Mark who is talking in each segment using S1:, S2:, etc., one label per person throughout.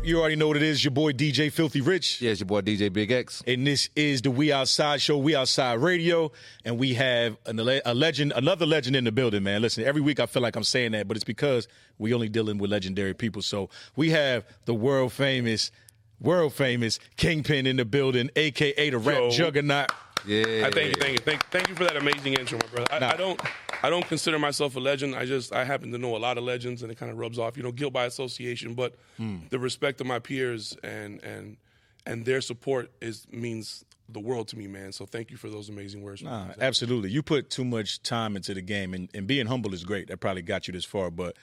S1: Yep, you already know what it is. Your boy DJ Filthy Rich.
S2: Yeah, it's your boy DJ Big X.
S1: And this is the We Outside Show, We Outside Radio. And we have an, a legend, another legend in the building, man. Listen, every week I feel like I'm saying that, but it's because we only dealing with legendary people. So we have the world famous, world famous Kingpin in the building, aka the rap
S3: Yo.
S1: juggernaut.
S2: Yeah.
S3: I thank you, thank you, thank, thank you for that amazing intro, my brother. I,
S1: Nah.
S3: I don't, I don't consider myself a legend. I just, I happen to know a lot of legends, and it kind of rubs off, you know, guilt by association. But
S1: Hmm.
S3: the respect of my peers and and and their support is means the world to me, man. So thank you for those amazing words.
S1: Nah, absolutely. You put too much time into the game, and, and being humble is great. That probably got you this far, but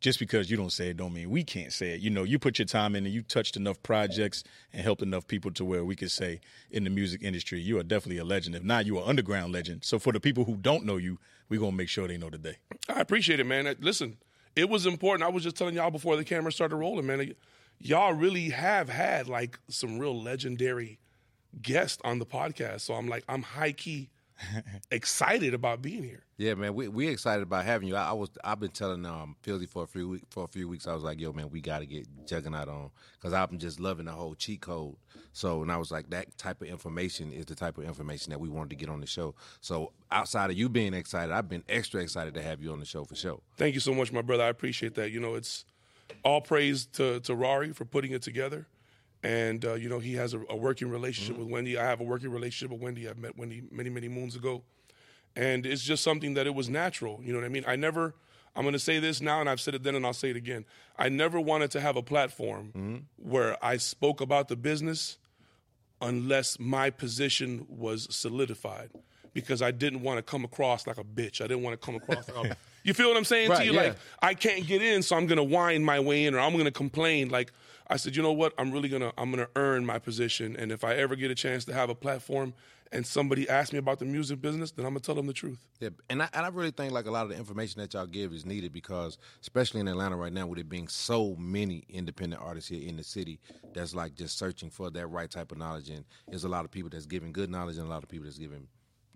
S1: just because you don't say it don't mean we can't say it. You know, you put your time in and you touched enough projects and helped enough people to where we could say in the music industry, you are definitely a legend. If not, you are underground legend. So for the people who don't know you, we're gonna make sure they know today.
S3: I appreciate it, man. Uh, Listen, it was important. I was just telling y'all before the camera started rolling, man. Y'all really have had like some real legendary guests on the podcast. So I'm like, I'm high key excited about being here.
S2: Yeah, man, we we excited about having you. I, I was I've been telling um Philly for a few week, for a few weeks. I was like, yo, man, we got to get Juggernaut on because I'm just loving the whole cheat code. So, and I was like, that type of information is the type of information that we wanted to get on the show. So, outside of you being excited, I've been extra excited to have you on the show for sure.
S3: Thank you so much, my brother. I appreciate that. You know, it's all praise to, to Rari for putting it together. And, uh, you know, he has a, a working relationship with Wendy. I have a working relationship with Wendy. I've met Wendy many, many moons ago. And it's just something that it was natural. You know what I mean? I never, I'm going to say this now, and I've said it then, and I'll say it again. I never wanted to have a platform where I spoke about the business unless my position was solidified because I didn't want to come across like a bitch. I didn't want to come across like a, you feel what I'm saying to you?
S2: yeah.
S3: Like I can't get in, so I'm gonna whine my way in or I'm gonna complain. Like I said, you know what? I'm really gonna I'm gonna earn my position. And if I ever get a chance to have a platform and somebody asks me about the music business, then I'm gonna tell them the truth.
S2: Yeah, and I, and I really think like a lot of the information that y'all give is needed because, especially in Atlanta right now, with it being so many independent artists here in the city, that's like just searching for that right type of knowledge. And there's a lot of people that's giving good knowledge, and a lot of people that's giving,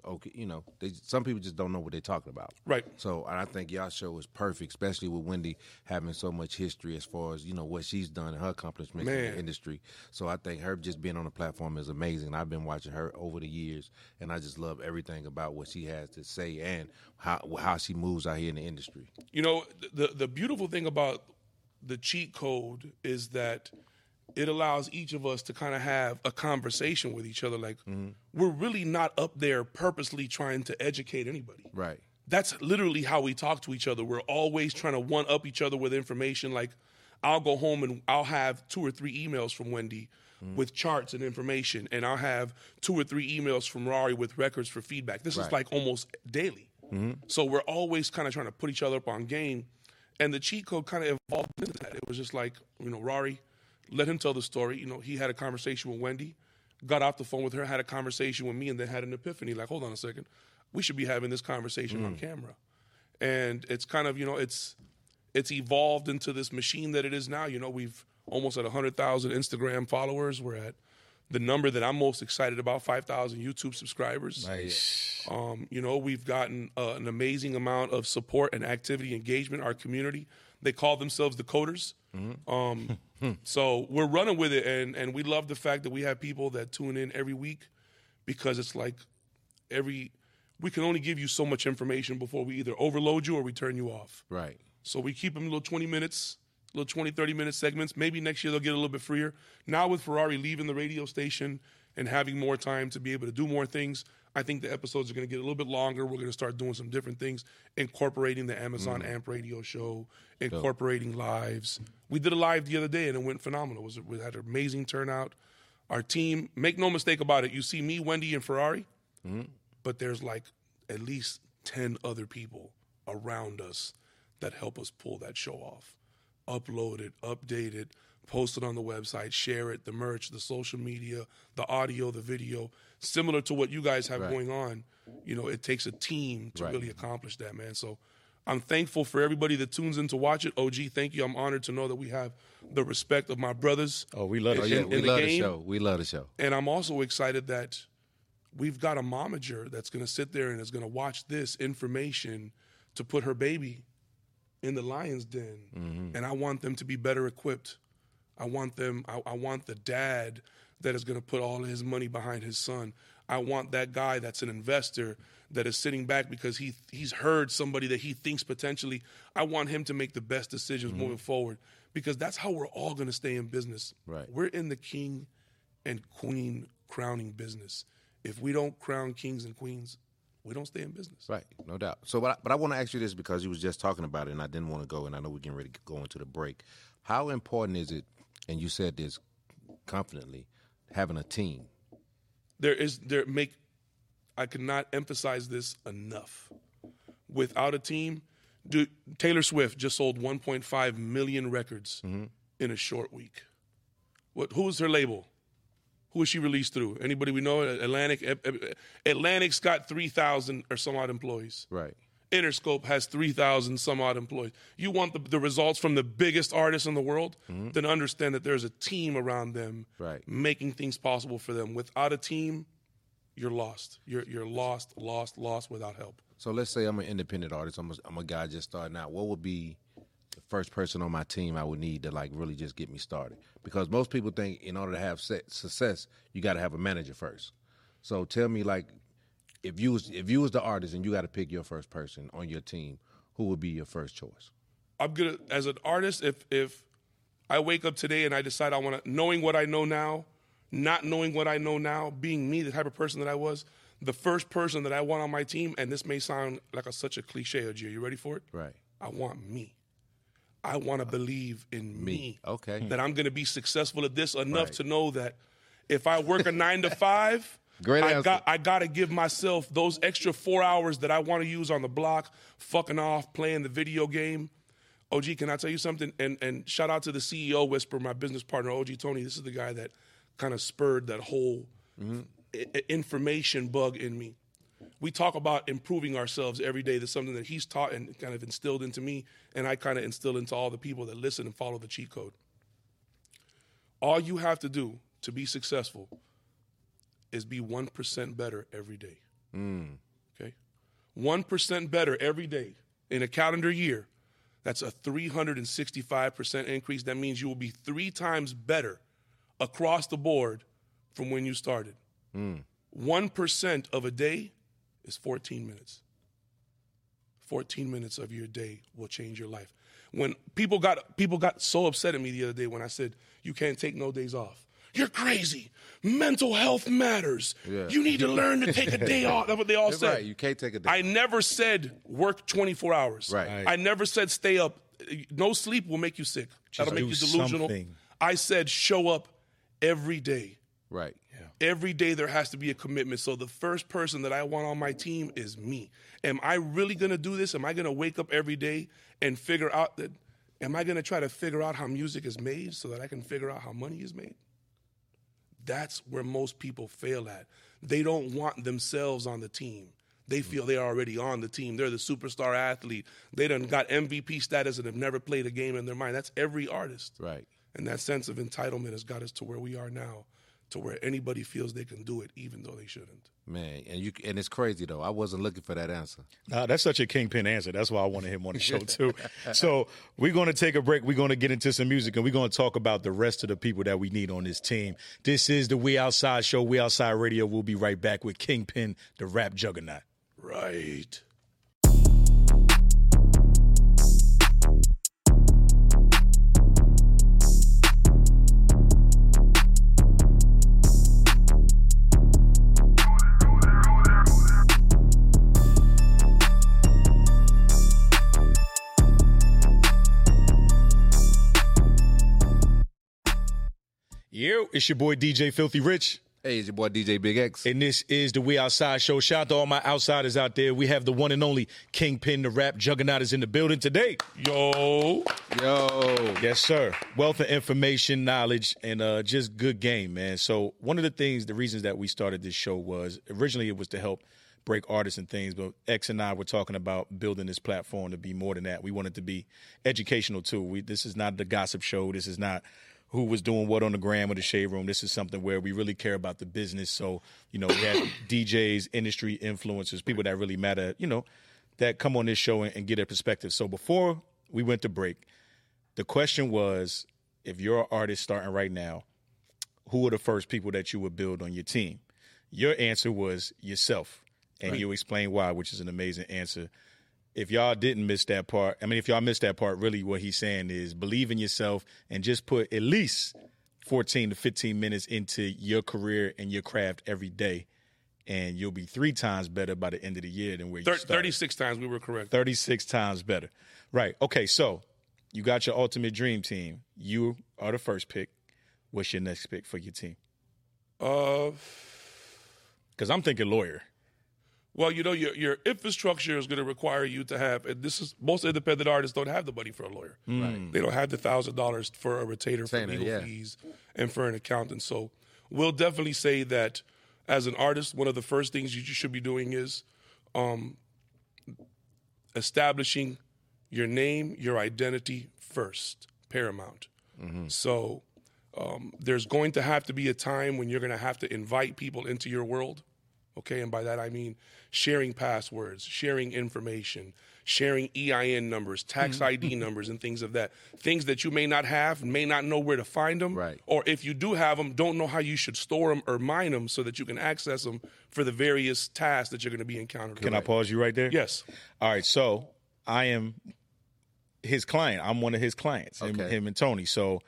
S2: okay, you know, they, some people just don't know what they're talking about.
S3: Right.
S2: So and I think y'all show is perfect, especially with Wendy having so much history as far as you know what she's done and her accomplishments in the industry. So I think her just being on the platform is amazing. I've been watching her over the years, and I just love everything about what she has to say and how how she moves out here in the industry.
S3: You know, the the beautiful thing about the cheat code is that it allows each of us to kind of have a conversation with each other. Like mm-hmm. we're really not up there purposely trying to educate anybody.
S2: Right.
S3: That's literally how we talk to each other. We're always trying to one up each other with information. Like I'll go home and I'll have two or three emails from Wendy mm-hmm. with charts and information, and I'll have two or three emails from Rari with records for feedback. This is like almost daily. Mm-hmm. So we're always kind of trying to put each other up on game. And the cheat code kind of evolved into that. It was just like, you know, Rari, let him tell the story. You know, he had a conversation with Wendy, got off the phone with her, had a conversation with me, and then had an epiphany. Like, hold on a second, we should be having this conversation on camera. And it's kind of, you know, it's it's evolved into this machine that it is now. You know, we've almost at 100,000 Instagram followers. We're at the number that I'm most excited about, 5,000 YouTube subscribers.
S1: Nice.
S3: Um, you know, we've gotten uh, an amazing amount of support and activity engagement. Our community, they call themselves the coders. Um, Mm. so we're running with it, and and we love the fact that we have people that tune in every week because it's like every we can only give you so much information before we either overload you or we turn you off.
S2: Right.
S3: So we keep them a little 20 minutes, little 20, 30 minute segments. Maybe next year they'll get a little bit freer. Now with Ferrari leaving the radio station and having more time to be able to do more things, I think the episodes are going to get a little bit longer. We're going to start doing some different things, incorporating the Amazon mm. Amp radio show, incorporating lives. We did a live the other day and it went phenomenal. It was we had an amazing turnout. Our team, make no mistake about it, you see me, Wendy, and Ferrari, mm-hmm. but there's like at least 10 other people around us that help us pull that show off. Upload it, update it, post it on the website, share it, the merch, the social media, the audio, the video. Similar to what you guys have going on, you know, it takes a team to
S2: Right.
S3: really accomplish that, man. So I'm thankful for everybody that tunes in to watch it. OG, thank you. I'm honored to know that we have the respect of my brothers.
S1: Oh, we love it.
S2: Yeah,
S3: in-
S2: we
S3: in the
S2: love the
S3: game.
S2: show. We love the show.
S3: And I'm also excited that we've got a momager that's going to sit there and is going to watch this information to put her baby in the lion's den.
S2: Mm-hmm.
S3: And I want them to be better equipped I want them. I, I want the dad that is going to put all his money behind his son. I want that guy that's an investor that is sitting back because he he's heard somebody that he thinks potentially. I want him to make the best decisions
S2: Mm-hmm.
S3: moving forward because that's how we're all going to stay in business.
S2: Right.
S3: We're in the king and queen crowning business. If we don't crown kings and queens, we don't stay in business.
S2: Right, no doubt. So, but I, but I want to ask you this because you was just talking about it, and I didn't want to go, and I know we're getting ready to go into the break. How important is it? And you said this confidently, having a team.
S3: there is there make I cannot emphasize this enough. Without a team, dude, Taylor Swift just sold 1.5 million records mm-hmm. in a short week. What? Who was her label? Who is she released through? Anybody we know? Atlantic. Atlantic's got 3,000 or some odd employees.
S2: Right.
S3: Interscope has 3,000 some odd employees. You want the, the results from the biggest artists in the world, mm-hmm. then understand that there's a team around them
S2: Right.
S3: making things possible for them. Without a team, you're lost. You're, you're lost, lost, lost without help.
S2: So let's say I'm an independent artist. I'm a, I'm a guy just starting out. What would be the first person on my team I would need to like really just get me started? Because most people think in order to have success, you got to have a manager first. So tell me, like, if you was if you was the artist and you got to pick your first person on your team, who would be your first choice?
S3: I'm gonna as an artist, if if I wake up today and I decide I want to, knowing what I know now, not knowing what I know now, being me, the type of person that I was, the first person that I want on my team, and this may sound like a, such a cliche, Ajay, you ready for it?
S2: Right.
S3: I want me. I want to believe in me.
S2: Okay.
S3: That I'm going to be successful at this enough
S2: Right.
S3: to know that if I work a nine to five,
S2: Great
S3: I got I got to give myself those extra four hours that I want to use on the block, fucking off, playing the video game. OG, can I tell you something? And and shout out to the CEO Whisper, my business partner, OG Tony. This is the guy that kind of spurred that whole mm-hmm. i- i- information bug in me. We talk about improving ourselves every day. That's something that he's taught and kind of instilled into me, and I kind of instill into all the people that listen and follow the cheat code. All you have to do to be successful is be 1% better every day. Mm. Okay? 1% better every day in a calendar year. That's a 365% increase. That means you will be three times better across the board from when you started. Mm. 1% of a day is 14 minutes. 14 minutes of your day will change your life. When people got people got so upset at me the other day when I said you can't take no days off. You're crazy. Mental health matters.
S2: Yeah.
S3: You need to learn to take a day off. That's what they all
S2: That's
S3: said.
S2: right. You can't take a day.
S3: I never said work 24 hours.
S2: Right. Right.
S3: I never said stay up. No sleep will make you sick. That'll make you delusional.
S1: something.
S3: I said show up every day.
S2: right. Yeah.
S3: Every day there has to be a commitment. So the first person that I want on my team is me. Am I really going to do this? Am I going to wake up every day and figure out that am I going to try to figure out how music is made so that I can figure out how money is made? That's where most people fail at. They don't want themselves on the team. They mm. feel they're already on the team. They're the superstar athlete. They done got MVP status and have never played a game in their mind. That's every artist.
S2: Right.
S3: And that sense of entitlement has got us to where we are now, to where anybody feels they can do it, even though they shouldn't.
S2: Man, and you and it's crazy though. I wasn't looking for that answer.
S1: Nah, that's such a kingpin answer. That's why I wanted him on the show too. so we're going to take a break. We're going to get into some music, and we're going to talk about the rest of the people that we need on this team. This is the We Outside Show. We Outside Radio. We'll be right back with Kingpin, the rap juggernaut.
S3: Right.
S1: It's your boy DJ Filthy Rich.
S2: Hey, it's your boy DJ Big X.
S1: And this is the We Outside Show. Shout out to all my outsiders out there. We have the one and only Kingpin, the rap juggernaut, is in the building today.
S3: Yo.
S2: Yo.
S1: Yes, sir. Wealth of information, knowledge, and uh, just good game, man. So one of the things, the reasons that we started this show was originally it was to help break artists and things, but X and I were talking about building this platform to be more than that. We want it to be educational too. We this is not the gossip show. This is not who was doing what on the gram or the shade room. This is something where we really care about the business. So, you know, we have DJs, industry influencers, people that really matter, you know, that come on this show and, and get their perspective. So before we went to break, the question was if you're an artist starting right now, who are the first people that you would build on your team? Your answer was yourself, and
S3: Right.
S1: you explain why, which is an amazing answer. If y'all didn't miss that part, I mean, if y'all missed that part, really what he's saying is believe in yourself and just put at least 14 to 15 minutes into your career and your craft every day, and you'll be three times better by the end of the year than where you started.
S3: 36 times we were correct.
S1: 36 times better. Right. Okay, so you got your ultimate dream team. You are the first pick. What's your next pick for your team?
S3: Uh,
S1: Because I'm thinking lawyer.
S3: Well, you know, your your infrastructure is going to require you to have. And this is most independent artists don't have the money for a lawyer. Right, They don't have the thousand dollars for a retainer for legal
S2: yeah.
S3: fees and for an accountant. So we'll definitely say that as an artist, one of the first things you should be doing is um, establishing your name, your identity first, paramount. So um, there's going to have to be a time when you're going to have to invite people into your world. Okay, and by that I mean sharing passwords, sharing information, sharing EIN numbers, tax mm. ID numbers, and things of that. Things that you may not have, may not know where to find them,
S2: Right.
S3: or if you do have them, don't know how you should store them or mine them so that you can access them for the various tasks that you're going to be encountering.
S1: Can I pause you right there?
S3: Yes.
S1: All right, so I am his client. I'm one of his clients, him,
S2: Okay.
S1: him and Tony. So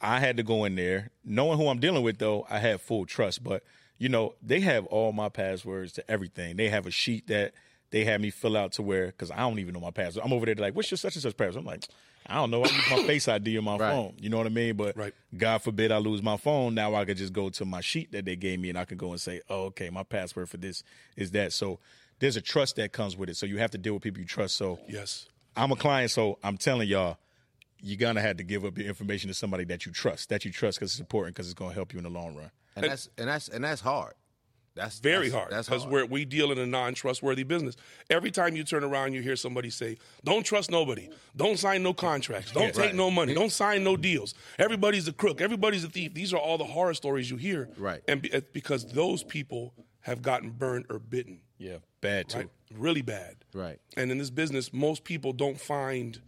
S1: I had to go in there. Knowing who I'm dealing with, though, I have full trust. But, you know, they have all my passwords to everything. They have a sheet that they have me fill out to where, because I don't even know my password. I'm over there, like, what's your such and such password? I'm like, I don't know. I use my face ID on my
S2: Right.
S1: phone. You know what I mean? But
S3: Right.
S1: God forbid I lose my phone. Now I could just go to my sheet that they gave me and I can go and say, oh, okay, my password for this is that. So there's a trust that comes with it. So you have to deal with people you trust. So
S3: Yes.
S1: I'm a client, so I'm telling y'all, you're gonna have to give up your information to somebody that you trust, that you trust because it's important because it's gonna help you in the long run.
S2: and that's and that's and that's hard. That's
S3: Very
S2: that's,
S3: hard
S2: That's
S3: because
S2: hard.
S3: we're we deal in a non-trustworthy business. Every time you turn around, you hear somebody say, "Don't trust nobody. Don't sign no contracts. Don't take
S2: right.
S3: no money. Don't sign no deals. Everybody's a crook. Everybody's a thief." These are all the horror stories you hear,
S2: Right.
S3: And be, because those people have gotten burned or bitten,
S1: Yeah, bad too.
S3: right? Really bad,
S2: Right.
S3: And in this business, most people don't find,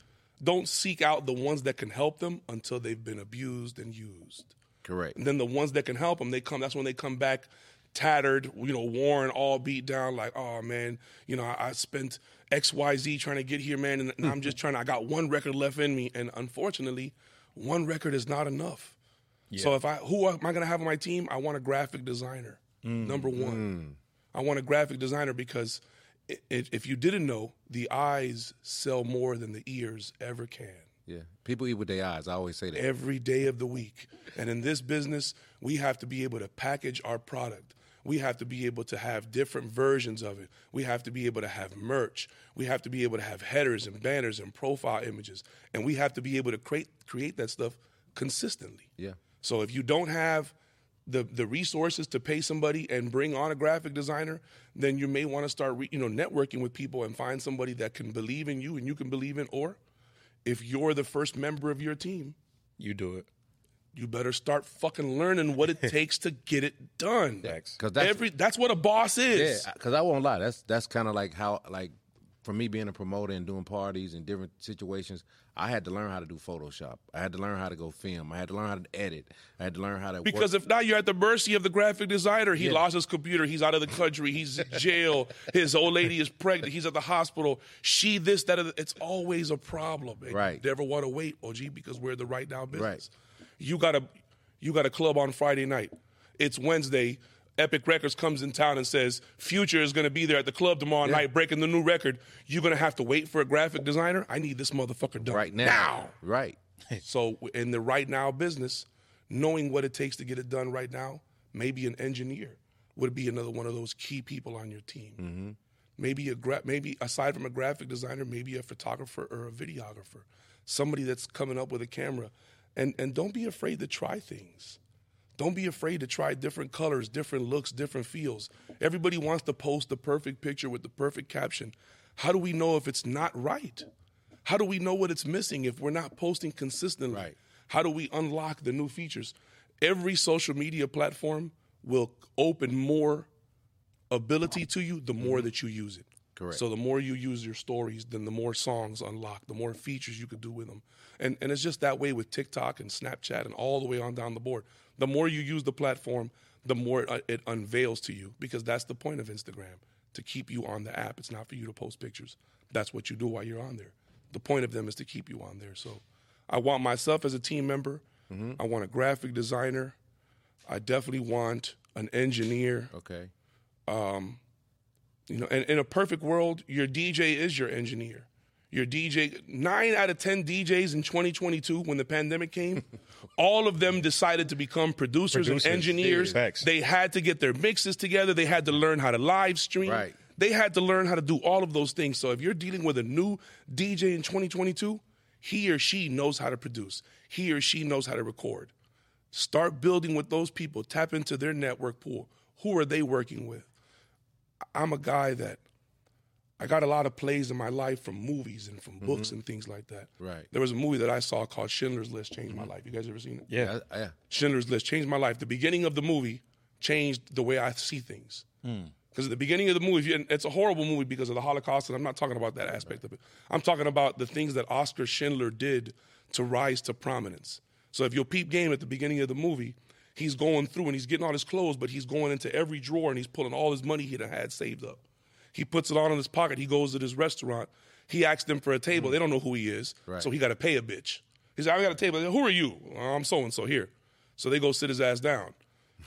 S3: don't seek out the ones that can help them until they've been abused and used.
S2: Correct.
S3: And then the ones that can help them, they come. That's when they come back tattered, you know, worn, all beat down. Like, oh man, you know, I, I spent X, Y, Z trying to get here, man, and, and I'm mm-hmm. just trying. to I got one record left in me, and unfortunately, one record is not enough. So if I, who am I going to have on my team? I want a graphic designer. Mm, number one, mm. I want a graphic designer because if you didn't know, the eyes sell more than the ears ever can
S2: Yeah. People eat with their eyes. I always say that.
S3: every day of the week. And in this business, we have to be able to package our product. We have to be able to have different versions of it. We have to be able to have merch. We have to be able to have headers and banners and profile images. And we have to be able to create create that stuff consistently.
S2: Yeah.
S3: So if you don't have the the resources to pay somebody and bring on a graphic designer, then you may want to start re, you know networking with people and find somebody that can believe in you and you can believe in. Or if you're the first member of your team,
S1: You do it.
S3: you better start fucking learning what it takes to get it done.
S2: Because that's
S3: Every that's what a boss is.
S2: Yeah, because I won't lie. That's that's kind of like how like for me being a promoter and doing parties and different situations. I had to learn how to do Photoshop. I had to learn how to go film. I had to learn how to edit. I had to learn how to
S3: Because
S2: work.
S3: if not, you're at the mercy of the graphic designer. He
S2: Yeah.
S3: lost his computer. He's out of the country. He's in jail. His old lady is pregnant. He's at the hospital. She this that. It's always a problem. And
S2: Right.
S3: You never want to wait, OG, because we're the right now business.
S2: Right.
S3: You got a you got a club on Friday night. It's Wednesday. Epic Records comes in town and says Future is going to be there at the club tomorrow night breaking the new record. You're going to have to wait for a graphic designer. I need this motherfucker done
S2: right now. Right.
S3: so in the right now business, knowing what it takes to get it done right now, maybe an engineer would be another one of those key people on your team. Mm-hmm. Maybe a gra- maybe aside from a graphic designer, maybe a photographer or a videographer, somebody that's coming up with a camera, and and don't be afraid to try things. Don't be afraid to try different colors, different looks, different feels. Everybody wants to post the perfect picture with the perfect caption. How do we know if it's not right? How do we know what it's missing if we're not posting consistently?
S2: Right.
S3: How do we unlock the new features? Every social media platform will open more ability to you the more mm-hmm. that you use it.
S2: Correct.
S3: So the more you use your stories, then the more songs unlock, the more features you could do with them. And and it's just that way with TikTok and Snapchat and all the way on down the board. The more you use the platform, the more it, it unveils to you because that's the point of Instagram to keep you on the app. It's not for you to post pictures. That's what you do while you're on there. The point of them is to keep you on there. So I want myself as a team member. Mm-hmm. I want a graphic designer. I definitely want an engineer.
S2: Okay.
S3: Um, You know, and in a perfect world, your DJ is your engineer. Your DJ, nine out of 10 DJs in 2022, when the pandemic came, all of them decided to become producers,
S1: Producers,
S3: and engineers.
S1: Facts.
S3: They had to get their mixes together. They had to learn how to live stream.
S2: Right.
S3: They had to learn how to do all of those things. So if you're dealing with a new DJ in 2022, he or she knows how to produce. He or she knows how to record. Start building with those people. Tap into their network pool. Who are they working with? I'm a guy that I got a lot of plays in my life from movies and from books mm-hmm. and things like that.
S2: Right.
S3: There was a movie that I saw called Schindler's List changed my mm-hmm. life. You guys ever seen it?
S1: Yeah.
S2: Yeah. yeah.
S3: Schindler's List changed my life. The beginning of the movie changed the way I see things. Hmm. Because at the beginning of the movie, and it's a horrible movie because of the Holocaust, and I'm not talking about that aspect of it. I'm talking about the things that Oscar Schindler did to rise to prominence. So if you'll peep game at the beginning of the movie, he's going through and he's getting all his clothes, but he's going into every drawer and he's pulling all his money he had had saved up. He puts it all in his pocket. He goes to this restaurant. He asks them for a table. Mm. They don't know who he is,
S2: Right.
S3: so he got to pay a bitch. He's said, "I got a table." Say, Who are you? "Oh, I'm so and so here. So they go sit his ass down.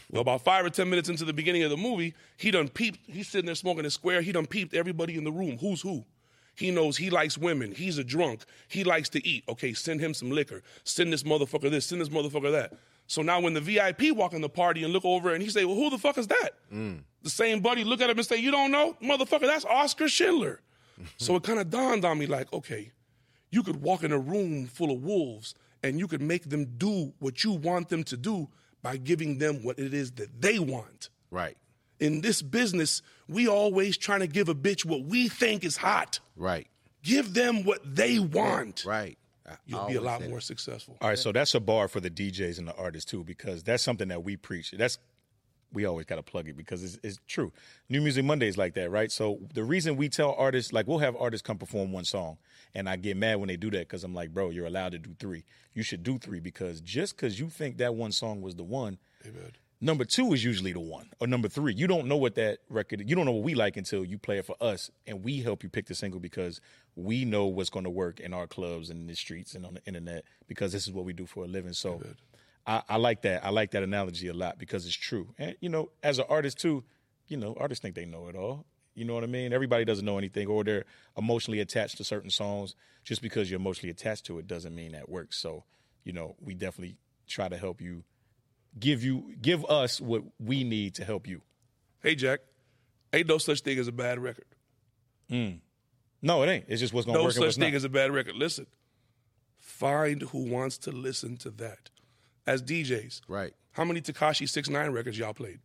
S3: Well, about five or ten minutes into the beginning of the movie, he done peeped. He's sitting there smoking his square. He done peeped everybody in the room. Who's who? He knows he likes women. He's a drunk. He likes to eat. Okay, send him some liquor. Send this motherfucker this. Send this motherfucker that. So now when the VIP walk in the party and look over and he say, well, who the fuck is that? Mm. The same buddy look at him and say, you don't know? Motherfucker, that's Oscar Schindler. so it kind of dawned on me like, okay, you could walk in a room full of wolves and you could make them do what you want them to do by giving them what it is that they want.
S2: Right.
S3: In this business, we always trying to give a bitch what we think is hot.
S2: Right.
S3: Give them what they want.
S2: Right. I
S3: You'll be a lot more
S2: that.
S3: successful.
S1: All right, so that's a bar for the DJs and the artists too, because that's something that we preach. That's we always got to plug it because it's, it's true. New Music Monday is like that, right? So the reason we tell artists, like we'll have artists come perform one song, and I get mad when they do that because I'm like, bro, you're allowed to do three. You should do three because just because you think that one song was the one, number two is usually the one, or number three. You don't know what that record. You don't know what we like until you play it for us, and we help you pick the single because we know what's going to work in our clubs and in the streets and on the internet because this is what we do for a living. So. I, I like that. I like that analogy a lot because it's true. And you know, as an artist too, you know, artists think they know it all. You know what I mean? Everybody doesn't know anything, or they're emotionally attached to certain songs. Just because you're emotionally attached to it doesn't mean that works. So, you know, we definitely try to help you, give you, give us what we need to help you.
S3: Hey, Jack, ain't no such thing as a bad record. Mm.
S1: No, it ain't. It's just what's going to
S3: No
S1: work and
S3: such
S1: what's
S3: thing
S1: not.
S3: as a bad record. Listen, find who wants to listen to that. As DJs,
S2: Right.
S3: how many Tekashi Six Nine records y'all played?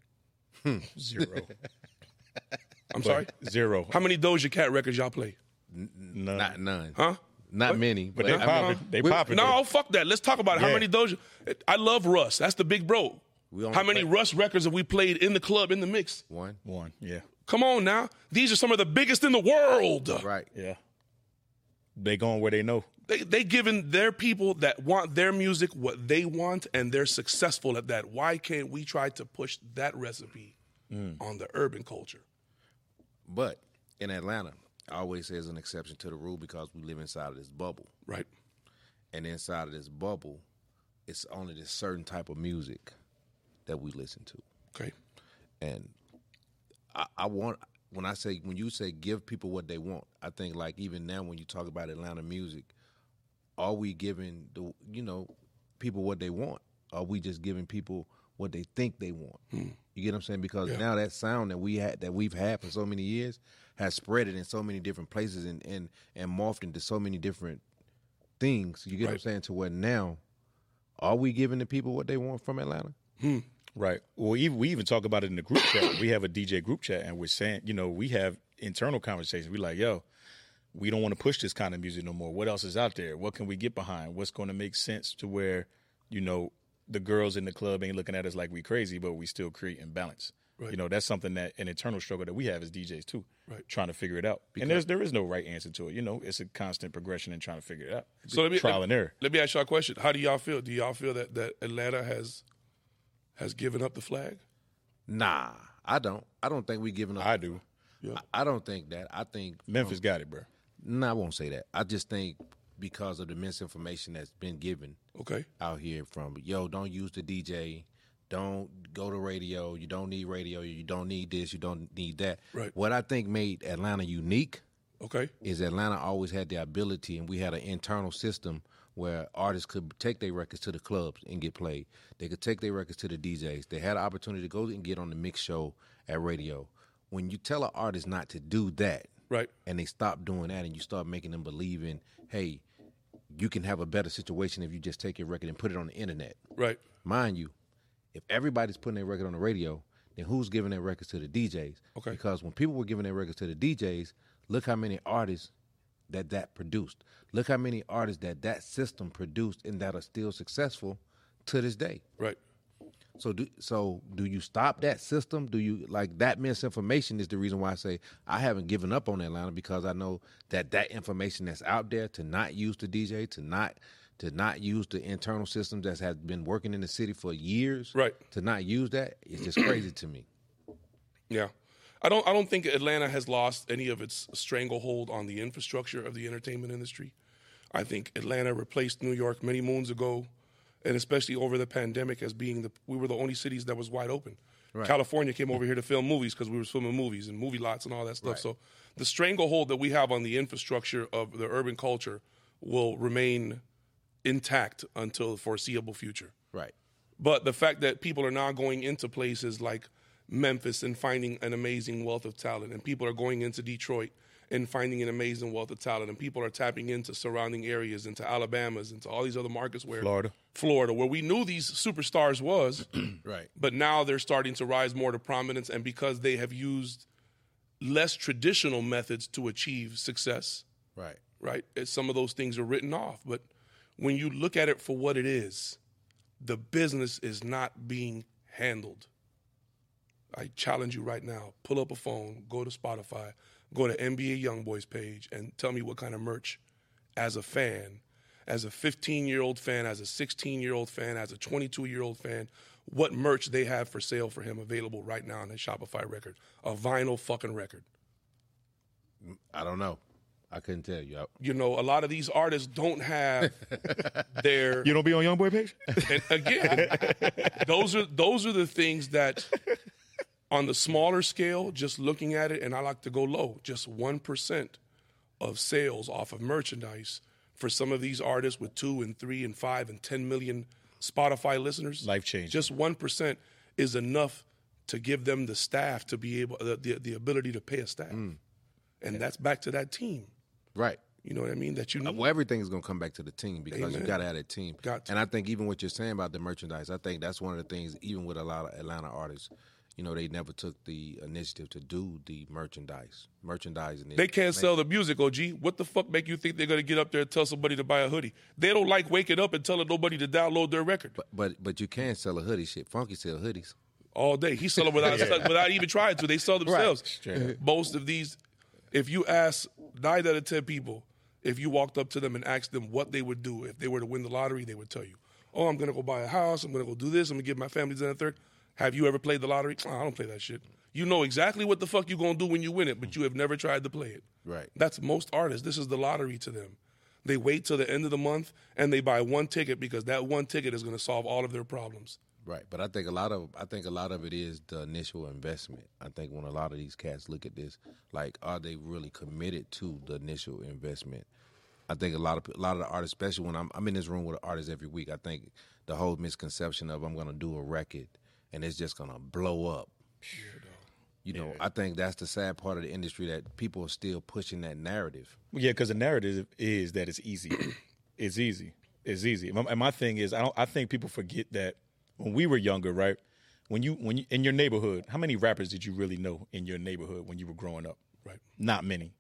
S3: Hmm.
S1: Zero,
S3: I'm sorry.
S1: zero.
S3: How many Doja Cat records y'all play?
S1: None.
S2: Not none.
S3: Huh?
S2: Not many.
S1: but they
S2: I mean,
S1: popping. They popping.
S3: No, fuck that. Let's talk about it. how many Doja. I love Russ. That's the big bro. How many
S2: play-
S3: Russ records have we played in the club in the mix?
S2: One.
S1: one. Yeah,
S3: Come on now. These are some of the biggest in the world.
S2: Right.
S1: yeah. They going where they know.
S3: They they giving their people that want their music what they want and they're successful at that. Why can't we try to push that recipe mm. on the urban culture?
S2: But in Atlanta, I always say there's an exception to the rule because we live inside of this bubble.
S3: Right.
S2: And inside of this bubble, it's only this certain type of music that we listen to.
S3: Okay.
S2: And I, I want when I say when you say give people what they want, I think like even now when you talk about Atlanta music, are we giving the you know people what they want? Are we just giving people what they think they want? Hmm. You get what I'm saying? Because now that sound that we had that we've had for so many years has spread it in so many different places and and and morphed into so many different things. You get what I'm saying? To where now are we giving the people what they want from Atlanta? Hmm.
S1: Right. Well, even, we even talk about it in the group chat. We have a DJ group chat, and we're saying, you know, we have internal conversations. We're like, yo, we don't want to push this kind of music no more. What else is out there? What can we get behind? What's going to make sense to where, you know, the girls in the club ain't looking at us like we crazy, but we still create imbalance.
S3: Right.
S1: You know, that's something that an internal struggle that we have as DJs too.
S3: Right.
S1: Trying to figure it out. and there's there is no right answer to it. You know, it's a constant progression and trying to figure it out.
S3: So let me
S1: trial
S3: let,
S1: and error.
S3: Let me ask y'all a question. How do y'all feel? Do y'all feel that, that Atlanta has has given up the flag?
S2: Nah, I don't. I don't think we giving up.
S1: I do.
S2: I, I don't think that. I think
S1: Memphis got it, bro.
S2: No, I won't say that. I just think because of the misinformation that's been given
S3: Okay.
S2: out here from yo, don't use the DJ, don't go to radio, you don't need radio, you don't need this, you don't need that.
S3: Right.
S2: What I think made Atlanta unique
S3: Okay.
S2: is Atlanta always had the ability, and we had an internal system where artists could take their records to the clubs and get played. They could take their records to the DJs. They had an opportunity to go and get on the mix show at radio. When you tell an artist not to do that,
S3: Right.
S2: and they stop doing that, and you start making them believe in, hey, you can have a better situation if you just take your record and put it on the internet.
S3: Right.
S2: Mind you, if everybody's putting their record on the radio, then who's giving their records to the DJs?
S3: Okay.
S2: Because when people were giving their records to the DJs, look how many artists that that produced. Look how many artists that that system produced and that are still successful to this day.
S3: Right.
S2: So do so do you stop that system? Do you like that misinformation is the reason why I say I haven't given up on Atlanta because I know that that information that's out there to not use the DJ, to not to not use the internal systems that has been working in the city for years,
S3: Right.
S2: To not use that is just crazy to me.
S3: Yeah. I don't I don't think Atlanta has lost any of its stranglehold on the infrastructure of the entertainment industry. I think Atlanta replaced New York many moons ago, and especially over the pandemic as being the we were the only cities that was wide open. California came over here to film movies because we were filming movies and movie lots and all that stuff. So the stranglehold that we have on the infrastructure of the urban culture will remain intact until the foreseeable future.
S2: Right.
S3: But the fact that people are now going into places like Memphis and finding an amazing wealth of talent, and people are going into Detroit and finding an amazing wealth of talent, and people are tapping into surrounding areas, into Alabama's, into all these other markets where
S1: Florida.
S3: Florida, where we knew these superstars was,
S2: Right.
S3: but now they're starting to rise more to prominence, and because they have used less traditional methods to achieve success,
S2: Right.
S3: right? Some of those things are written off, but when you look at it for what it is, the business is not being handled. I challenge you right now: pull up a phone, go to Spotify, go to NBA YoungBoys page, and tell me what kind of merch, as a fan, as a 15-year-old fan, as a 16-year-old fan, as a 22-year-old fan, what merch they have for sale for him available right now on his Shopify record, a vinyl fucking record.
S2: I don't know. I couldn't tell you. I-
S3: you know, a lot of these artists don't have their.
S1: You don't be on YoungBoy page?
S3: and again, those are those are the things that, on the smaller scale, just looking at it, and I like to go low, just one percent of sales off of merchandise for some of these artists with two and three and five and ten million Spotify listeners.
S1: Life change.
S3: Just one percent is enough to give them the staff to be able the the, the ability to pay a staff, mm. and that's back to that team.
S2: Right.
S3: You know what I mean? That you uh, need.
S2: Well, everything is going to come back to the team because
S3: Amen.
S2: you got to have a team.
S3: Got to.
S2: And I think even what you're saying about the merchandise, I think that's one of the things. Even with a lot of Atlanta artists, you know, they never took the initiative to do the merchandise. Merchandising.
S3: They can't sell the music, OG. What the fuck make you think they're gonna get up there and tell somebody to buy a hoodie? They don't like waking up and telling nobody to download their record
S2: But but but you can sell a hoodie. Shit, Funky sell hoodies.
S3: all day. He sell them without without even trying to. They sell themselves.
S1: Straight up.
S3: Most of these, if you ask nine out of ten people, if you walked up to them and asked them what they would do if they were to win the lottery, they would tell you, "Oh, I'm gonna go buy a house. I'm gonna go do this. I'm gonna give my family this and the third. Have you ever played the lottery? "Oh, I don't play that shit. You know exactly what the fuck you're gonna do when you win it, but you have never tried to play it.
S2: Right.
S3: That's most artists. This is the lottery to them. They wait till the end of the month and they buy one ticket because that one ticket is going to solve all of their problems.
S2: Right, but I think a lot of I think a lot of it is the initial investment. I think when a lot of these cats look at this, like, are they really committed to the initial investment? I think a lot of a lot of the artists, especially when I'm I'm in this room with artists every week. I think the whole misconception of I'm going to do a record and it's just going to blow up. You know, I think that's the sad part of the industry that people are still pushing that narrative.
S1: Yeah, because the narrative is that it's easy. it's easy. It's easy. My- And my thing is, I don't. I think people forget that when we were younger, right? When you when you in your neighborhood, how many rappers did you really know in your neighborhood when you were growing up?
S3: Right.
S1: Not many.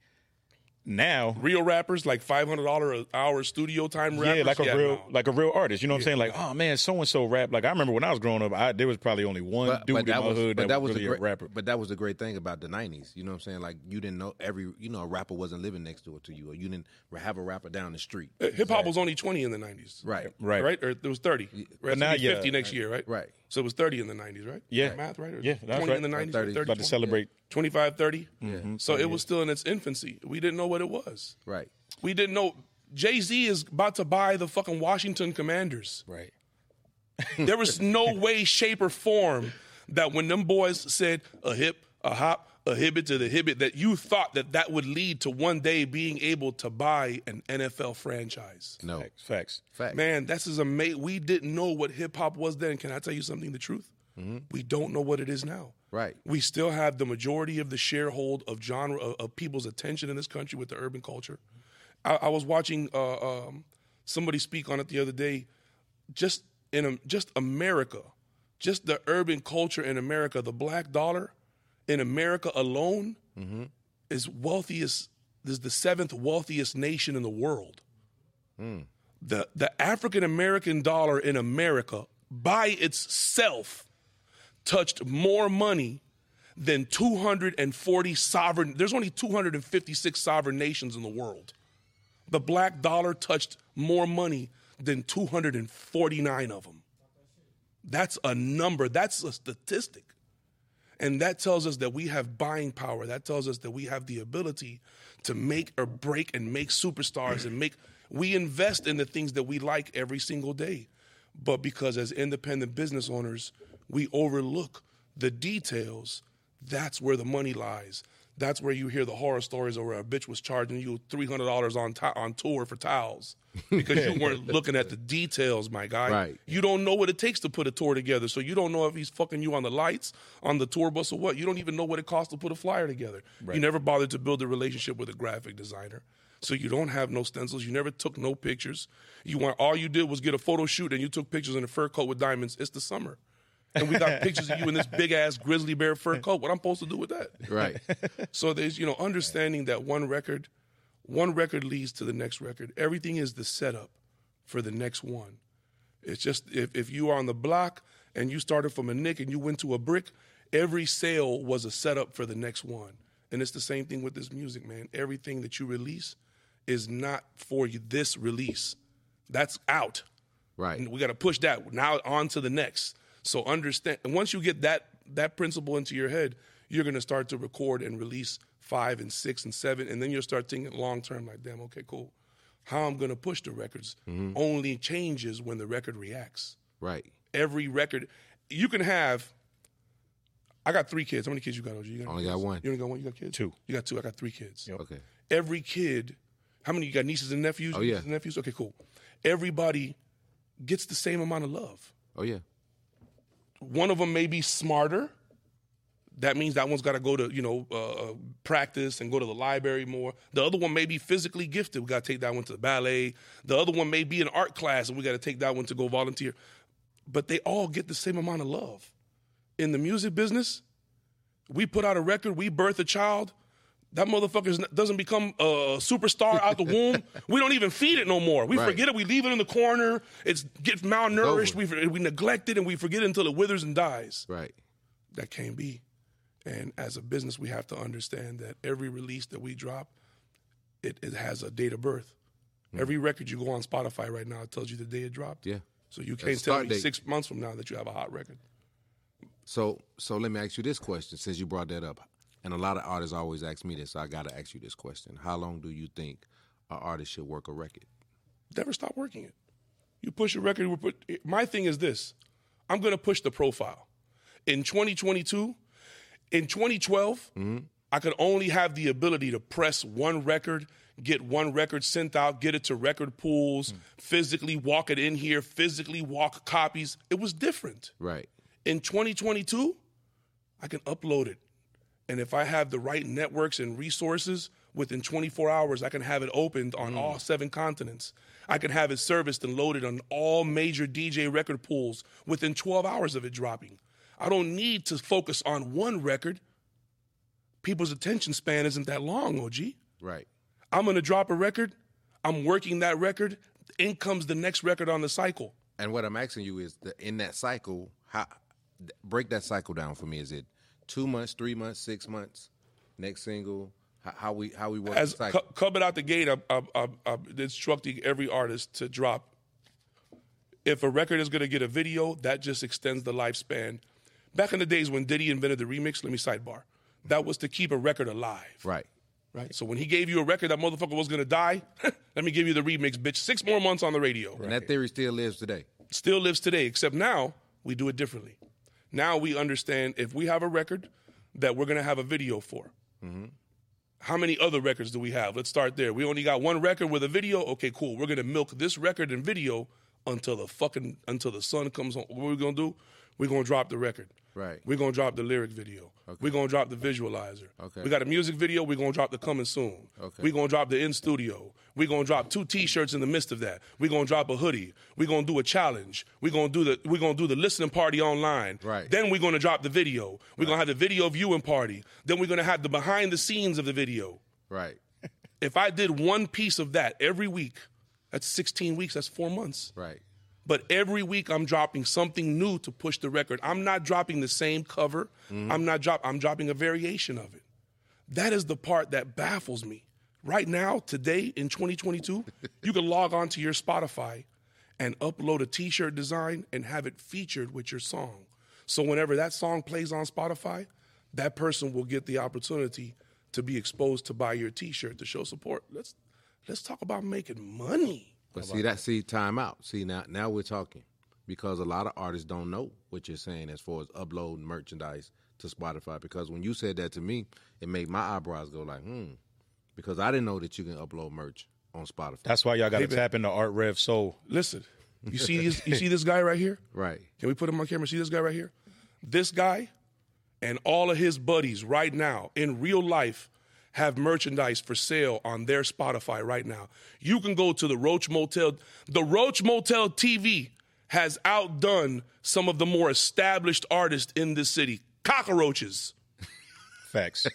S1: Now,
S3: Real rappers like five hundred dollar an hour studio time rappers.
S1: yeah, like a real
S3: no.
S1: like a real artist. You know what I'm saying? Like, oh man, so and so rap. Like I remember when I was growing up, I, there was probably only one
S2: But,
S1: dude
S2: but
S1: in
S2: that
S1: my
S2: was,
S1: hood
S2: but
S1: that,
S2: that
S1: was
S2: was
S1: really
S2: the great,
S1: a rapper.
S2: But that was the great thing about the '90s. You know what I'm saying? Like you didn't know every, you know, a rapper wasn't living next door to you, or you didn't have a rapper down the street.
S3: Uh, hip hop was only twenty in the nineties.
S2: Right.
S1: Right.
S3: Right? Or it was thirty. Right?
S1: But now,
S3: it'll be
S1: yeah,
S3: fifty next year, right?
S2: Right.
S3: So it was thirty in the nineties, right?
S1: Yeah.
S3: Math, right? Or
S1: Yeah, that's
S3: twenty
S1: right.
S3: in the nineties.
S2: 30.
S3: 30,
S1: About to celebrate.
S3: 25, 30.
S1: Mm-hmm.
S3: So it was still in its infancy. We didn't know what it was.
S2: Right.
S3: We didn't know Jay Z is about to buy the fucking Washington Commanders.
S1: Right.
S3: There was no way, shape, or form that when them boys said a hip, a hop, a hibbit to the hibbit, that you thought that that would lead to one day being able to buy an NFL franchise.
S2: No.
S1: Facts. Facts.
S2: Fact.
S3: Man, this is amazing. We didn't know what hip hop was then. Can I tell you something? The truth. We don't know what it is now.
S2: Right.
S3: We still have the majority of the sharehold of genre of, of people's attention in this country with the urban culture. I, I was watching uh, um, somebody speak on it the other day. Just in um, just America, just the urban culture in America, the black dollar in America alone mm-hmm. is wealthiest. Is the seventh wealthiest nation in the world. Hmm. The the African American dollar in America by itself touched more money than 240 sovereign there's only 256 sovereign nations in the world the black dollar touched more money than 249 of them that's a number that's a statistic and that tells us that we have buying power. That tells us that we have the ability to make or break and make superstars and make we invest in the things that we like every single day. But because as independent business owners we overlook the details that's where the money lies that's where you hear the horror stories of where a bitch was charging you $300 on to- on tour for towels because you weren't looking at the details my guy.
S2: Right.
S3: you don't know what it takes to put a tour together so you don't know if he's fucking you on the lights on the tour bus or what. You don't even know what it costs to put a flyer together. You never bothered to build a relationship with a graphic designer so you don't have no stencils. You never took no pictures. You want all you did was get a photo shoot and you took pictures in a fur coat with diamonds. It's the summer and we got pictures of you in this big ass grizzly bear fur coat what i'm supposed to do with that
S2: Right.
S3: so there's you know understanding that one record, one record leads to the next record. Everything is the setup for the next one. It's just if if you are on the block and you started from a nick and you went to a brick, every sale was a setup for the next one. And it's the same thing with this music, man. Everything that you release is not for you this release. That's out.
S2: Right.
S3: And we got to push that now on to the next. So understand, and once you get that that principle into your head, you're going to start to record and release five and six and seven, and then you'll start thinking long term. Like, damn, okay, cool. How I'm going to push the records mm-hmm. only changes when the record reacts.
S2: Right.
S3: Every record, you can have. I got three kids. How many kids you got, OG? You got
S2: Only
S3: any
S2: got one.
S3: You only got one. You got kids?
S1: Two.
S3: You got two. I got three kids
S2: Okay.
S3: every kid, how many you got nieces and nephews?
S2: Oh, yeah.
S3: Nieces and nephews? Okay, cool. Everybody gets the same amount of love.
S2: Oh yeah.
S3: One of them may be smarter. That means that one's got to go to, you know, uh, practice and go to the library more. The other one may be physically gifted. We got to take that one to the ballet. The other one may be in art class and we got to take that one to go volunteer. But they all get the same amount of love. In the music business, we put out a record, we birth a child. That motherfucker doesn't become a superstar out the womb. We don't even feed it no more. We
S2: Right.
S3: forget it. We leave it in the corner. It's gets malnourished. We we neglect it and we forget it until it withers and dies.
S2: Right.
S3: That can't be. And as a business, we have to understand that every release that we drop, it, it has a date of birth. Mm. Every record you go on Spotify right now, it tells you the day it dropped.
S2: Yeah.
S3: So you can't tell me
S2: date.
S3: six months from now that you have a hot record.
S2: So so let me ask you this question since you brought that up. And a lot of artists always ask me this, so I gotta ask you this question. How long do you think an artist should work a record?
S3: never stop working it. You push a record. Put, my thing is this: I'm going to push the profile. In 2022, in 2012, mm-hmm. I could only have the ability to press one record, get one record sent out, get it to record pools, hmm. physically walk it in here, physically walk copies. It was different.
S2: Right.
S3: In 2022, I can upload it. And if I have the right networks and resources, within 24 hours, I can have it opened on mm. all seven continents. I can have it serviced and loaded on all major DJ record pools within 12 hours of it dropping. I don't need to focus on one record. People's attention span isn't that long, OG.
S2: Right.
S3: I'm gonna drop a record. I'm working that record. In comes the next record on the cycle.
S2: And what I'm asking you is, the, in that cycle, how break that cycle down for me? Is it two months, three months, six months? Next single, how, how we how we work
S3: As
S2: the
S3: co- coming out the gate, I'm, I'm, I'm, I'm instructing every artist to drop. If a record is going to get a video, that just extends the lifespan. Back in the days when Diddy invented the remix, let me sidebar. That was to keep a record alive.
S2: right.
S3: Right. So when he gave you a record that motherfucker was going to die, let me give you the remix, bitch. Six more months on the radio.
S2: And that theory still lives today.
S3: Still lives today, except now we do it differently. Now we understand if we have a record that we're going to have a video for. Mm-hmm. How many other records do we have? Let's start there. We only got one record with a video. Okay, cool. We're gonna milk this record and video until the fucking until the sun comes on. What are we gonna do? We're gonna drop the record.
S2: Right.
S3: We're gonna drop the lyric video. We're gonna drop the visualizer.
S2: Okay.
S3: We got a music video. We're gonna drop the coming soon.
S2: Okay.
S3: We're gonna drop the in studio. We're gonna drop two T-shirts in the midst of that. We're gonna drop a hoodie. We're gonna do a challenge. We're gonna do the we're gonna do the listening party online.
S2: Right.
S3: Then we're gonna drop the video. We're gonna have the video viewing party. Then we're gonna have the behind the scenes of the video.
S2: Right.
S3: If I did one piece of that every week, that's 16 weeks. That's four months.
S2: Right.
S3: But every week I'm dropping something new to push the record. I'm not dropping the same cover. Mm-hmm. I'm not drop I'm dropping a variation of it. That is the part that baffles me. Right now, today in 2022, you can log on to your Spotify and upload a t-shirt design and have it featured with your song. So whenever that song plays on Spotify, that person will get the opportunity to be exposed to buy your t-shirt to show support. Let's let's talk about making money.
S2: But see that see time out. See now now we're talking because a lot of artists don't know what you're saying as far as uploading merchandise to Spotify. Because when you said that to me, it made my eyebrows go like, hmm. Because I didn't know that you can upload merch on Spotify.
S1: That's why y'all got to
S3: Hey,
S1: tap into Art Rev Soul.
S3: Listen, you see this, you see this guy right here?
S2: right.
S3: Can we put him on camera? See this guy right here? This guy and all of his buddies right now in real life have merchandise for sale on their Spotify right now. You can go to the Roach Motel. The Roach Motel TV has outdone some of the more established artists in this city. Cockroaches.
S1: Facts.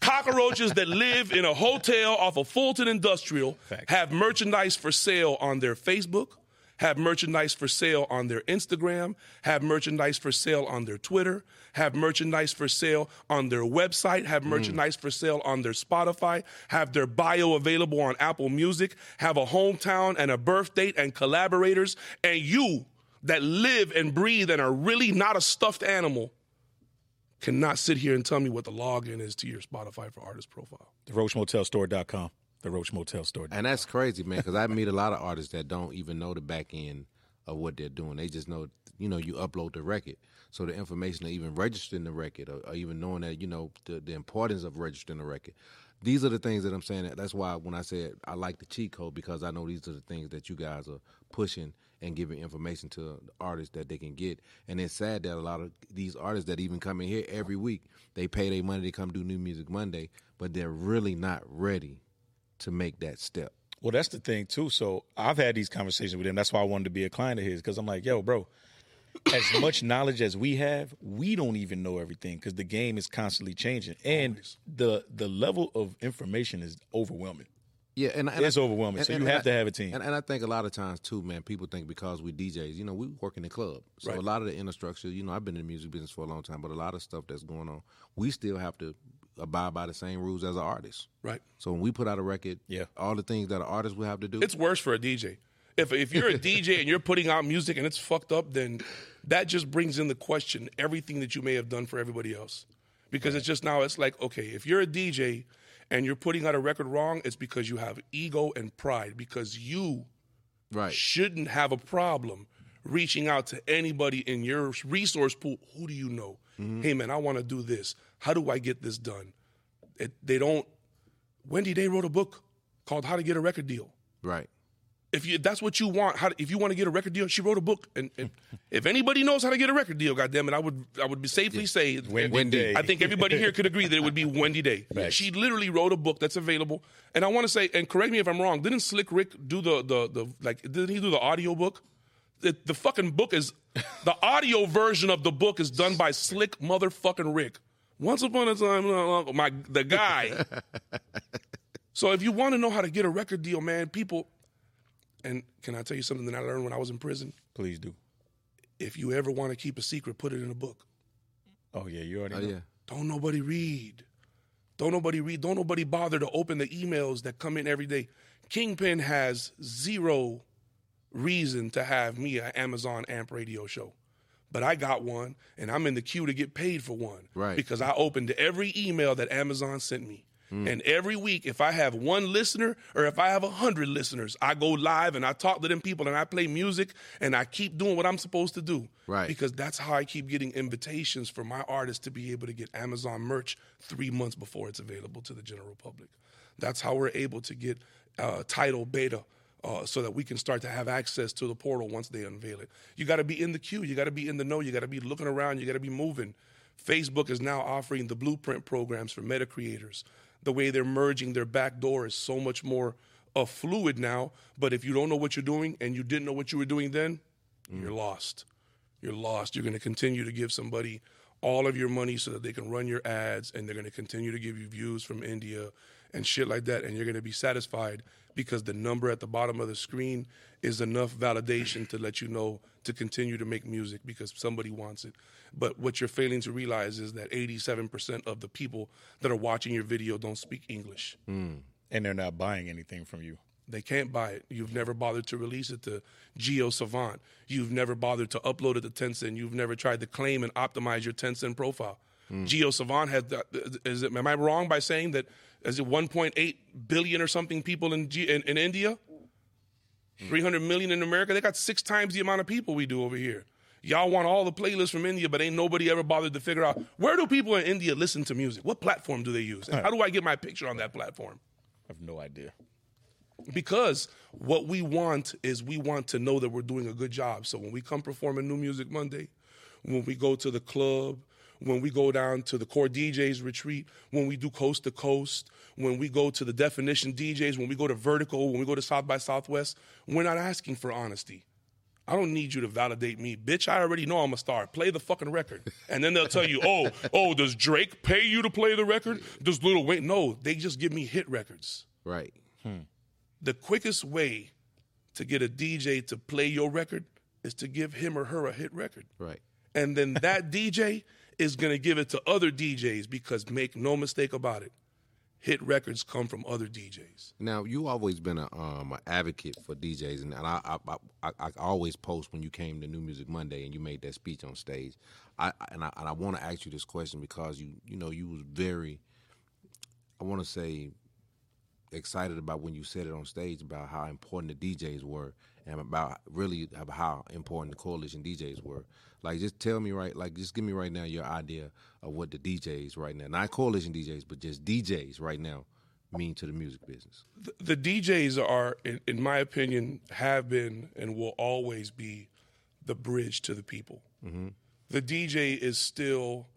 S3: Cockroaches that live in a hotel off of Fulton Industrial
S1: Facts.
S3: have merchandise for sale on their Facebook, have merchandise for sale on their Instagram, have merchandise for sale on their Twitter, have merchandise for sale on their website, have mm. merchandise for sale on their Spotify, have their bio available on Apple Music, have a hometown and a birth date and collaborators, and you that live and breathe and are really not a stuffed animal cannot sit here and tell me what the login is to your Spotify for artist profile.
S1: the RoachMotelStore.com. The Roach Motel Store.
S2: And that's crazy, man, because I meet a lot of artists that don't even know the back end of what they're doing. They just know, you know, you upload the record. So the information of even registering the record or, or even knowing that, you know, the, the importance of registering the record. These are the things that I'm saying. That that's why when I said I like the cheat code because I know these are the things that you guys are pushing and giving information to the artists that they can get. And it's sad that a lot of these artists that even come in here every week, they pay their money to come do New Music Monday, but they're really not ready to make that step.
S1: Well, that's the thing too. So I've had these conversations with him. That's why I wanted to be a client of his because I'm like, yo, bro, as much knowledge as we have, we don't even know everything because the game is constantly changing, and the the level of information is overwhelming.
S2: Yeah, and, and
S1: It's overwhelming, so you have
S2: I-
S1: to have a team.
S2: And, and I think a lot of times too, man, people think because we DJs, you know, we work in the club, so
S3: Right.
S2: a lot of the infrastructure, you know, I've been in the music business for a long time, but a lot of stuff that's going on, we still have to abide by the same rules as an artist.
S3: Right.
S2: So when we put out a record,
S1: Yeah.
S2: all the things that an artist would have to do.
S3: It's worse for a DJ. If if you're a DJ and you're putting out music and it's fucked up, then that just brings in the question everything that you may have done for everybody else. Because it's just now it's like, okay, if you're a DJ and you're putting out a record wrong, it's because you have ego and pride because you
S2: right.
S3: shouldn't have a problem reaching out to anybody in your resource pool. Who do you know? Hey, man, I want to do this. How do I get this done? It, they don't. Wendy Day wrote a book called How to Get a Record Deal.
S2: Right.
S3: If you that's what you want, how, if you want to get a record deal, she wrote a book. And, and if anybody knows how to get a record deal, goddamn it, I would I would be safely say
S1: Wendy Day.
S3: I think everybody here could agree that it would be Wendy Day. She literally wrote a book that's available. And I want to say, and correct me if I'm wrong, didn't Slick Rick do the the the like didn't he do the audio book? The, the fucking book is the audio version of the book is done by Slick motherfucking Rick. Once upon a time, uh, my the guy So if you want to know how to get a record deal, man, people, and can I tell you something that I learned when I was in prison?
S1: Please do.
S3: If you ever want to keep a secret, put it in a book.
S1: Oh yeah, you already
S2: Oh
S1: know.
S2: yeah.
S3: Don't nobody read. Don't nobody read. Don't nobody bother to open the emails that come in every day. Kingpin has zero reason to have me an Amazon Amp radio show. But I got one and I'm in the queue to get paid for one.
S2: Right.
S3: Because I opened every email that Amazon sent me. And every week, if I have one listener or if I have a hundred listeners, I go live and I talk to them people and I play music and I keep doing what I'm supposed to do.
S2: Right.
S3: Because that's how I keep getting invitations for my artists to be able to get Amazon merch three months before it's available to the general public. That's how we're able to get uh, title beta. Uh, so that we can start to have access to the portal once they unveil it. You got to be in the queue. You got to be in the know. You got to be looking around. You got to be moving. Facebook is now offering the blueprint programs for meta creators. The way they're merging their back door is so much more uh, fluid now. But if you don't know what you're doing and you didn't know what you were doing then, you're lost. You're lost. You're going to continue to give somebody all of your money so that they can run your ads and they're going to continue to give you views from India and shit like that. And you're going to be satisfied because the number at the bottom of the screen is enough validation to let you know to continue to make music because somebody wants it. But what you're failing to realize is that 87% of the people that are watching your video don't speak English. Hmm.
S1: And they're not buying anything from you.
S3: They can't buy it. You've never bothered to release it to JioSaavn. You've never bothered to upload it to Tencent. You've never tried to claim and optimize your Tencent profile. Hmm. JioSaavn has. Is it? Am I wrong by saying that? Is it 1.8 billion or something people in G, in, in India? Hmm. 300 million in America. They got six times the amount of people we do over here. Y'all want all the playlists from India, but ain't nobody ever bothered to figure out where do people in India listen to music? What platform do they use? And how do I get my picture on that platform?
S1: I have no idea.
S3: because what we want is we want to know that we're doing a good job. So when we come perform a New Music Monday, when we go to the club, when we go down to the core DJs retreat, when we do coast to coast, when we go to the definition DJs, when we go to vertical, when we go to South by Southwest, we're not asking for honesty. I don't need you to validate me. Bitch, I already know I'm a star. Play the fucking record. And then they'll tell you, oh, oh, does Drake pay you to play the record? Does Lil Wayne? No, they just give me hit records
S2: Right. Hmm.
S3: the quickest way to get a DJ to play your record is to give him or her a hit record.
S2: Right.
S3: And then that DJ is going to give it to other DJs because make no mistake about it, hit records come from other DJs.
S2: Now you always been a um an advocate for DJs, and I I, I I always post when you came to New Music Monday and you made that speech on stage. I- and I and I want to ask you this question because you you know you was very, I want to say, excited about when you said it on stage about how important the DJs were and about really about how important the coalition DJs were. Like just tell me right, like just give me right now your idea of what the DJs right now, not coalition DJs, but just DJs right now mean to the music business.
S3: The, the DJs are, in, in my opinion, have been and will always be the bridge to the people. Mm-hmm. The DJ is still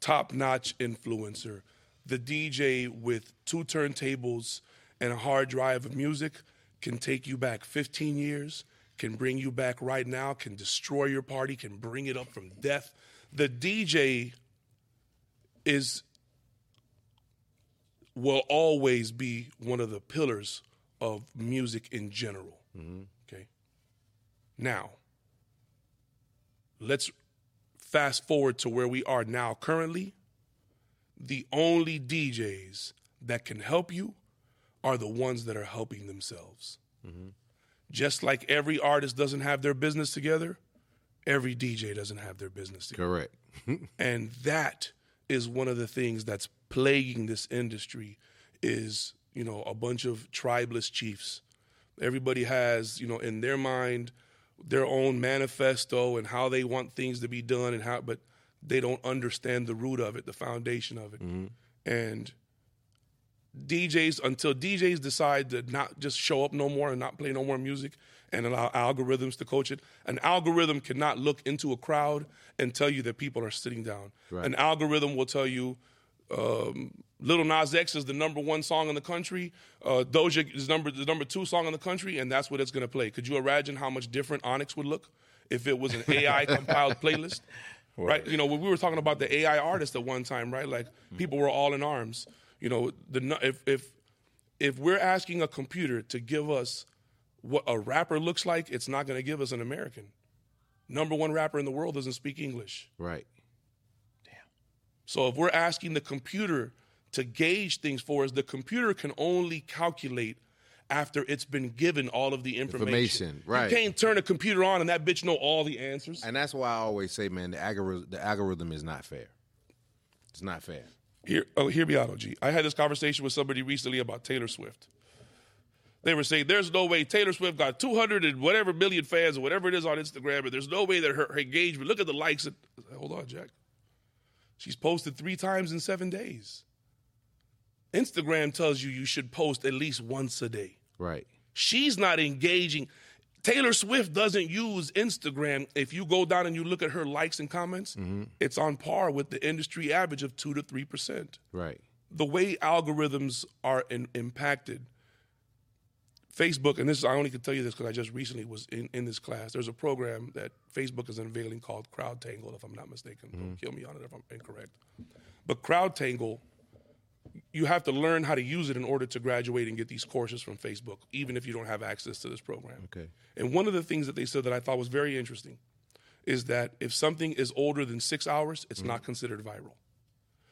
S3: top notch influencer. The DJ with two turntables and a hard drive of music can take you back 15 years, can bring you back right now, can destroy your party, can bring it up from death. The DJ is will always be one of the pillars of music in general. Mm-hmm. Okay. Now, let's fast forward to where we are now currently. The only DJs that can help you are the ones that are helping themselves. Mm-hmm. Just like every artist doesn't have their business together, every DJ doesn't have their business together.
S2: Correct.
S3: And that is one of the things that's plaguing this industry is, you know, a bunch of tribeless chiefs. Everybody has, you know, in their mind their own manifesto and how they want things to be done and how but they don't understand the root of it, the foundation of it. Mm-hmm. And DJs until DJs decide to not just show up no more and not play no more music and allow algorithms to coach it. An algorithm cannot look into a crowd and tell you that people are sitting down. An algorithm will tell you um, Lil Nas X is the number one song in the country. Uh, Doja is number the number two song in the country, and that's what it's going to play. Could you imagine how much different Onyx would look if it was an AI compiled playlist? Right? You know, when we were talking about the AI artist at one time, right? Like people were all in arms. You know, the if if if we're asking a computer to give us what a rapper looks like, it's not going to give us an American. Number one rapper in the world doesn't speak English.
S2: Right. Damn.
S3: So if we're asking the computer to gauge things for us, the computer can only calculate after it's been given all of the information.
S2: Information, right.
S3: You can't turn a computer on and that bitch know all the answers.
S2: And that's why I always say, man, the algorithm the algorithm is not fair. It's not fair.
S3: Here, oh, hear me out, OG. I had this conversation with somebody recently about Taylor Swift. They were saying there's no way Taylor Swift got 200 and whatever million fans or whatever it is on Instagram, but there's no way that her, her engagement. Look at the likes. At, hold on, Jack. She's posted three times in seven days. Instagram tells you you should post at least once a day.
S2: Right.
S3: She's not engaging. Taylor Swift doesn't use Instagram. If you go down and you look at her likes and comments, mm-hmm. it's on par with the industry average of 2 to 3%.
S2: Right.
S3: The way algorithms are in, impacted, Facebook, and this I only can tell you this because I just recently was in, in this class. There's a program that Facebook is unveiling called CrowdTangle, if I'm not mistaken. Don't mm-hmm. kill me on it if I'm incorrect. But CrowdTangle you have to learn how to use it in order to graduate and get these courses from Facebook, even if you don't have access to this program.
S2: Okay.
S3: And one of the things that they said that I thought was very interesting is that if something is older than six hours, it's mm. not considered viral.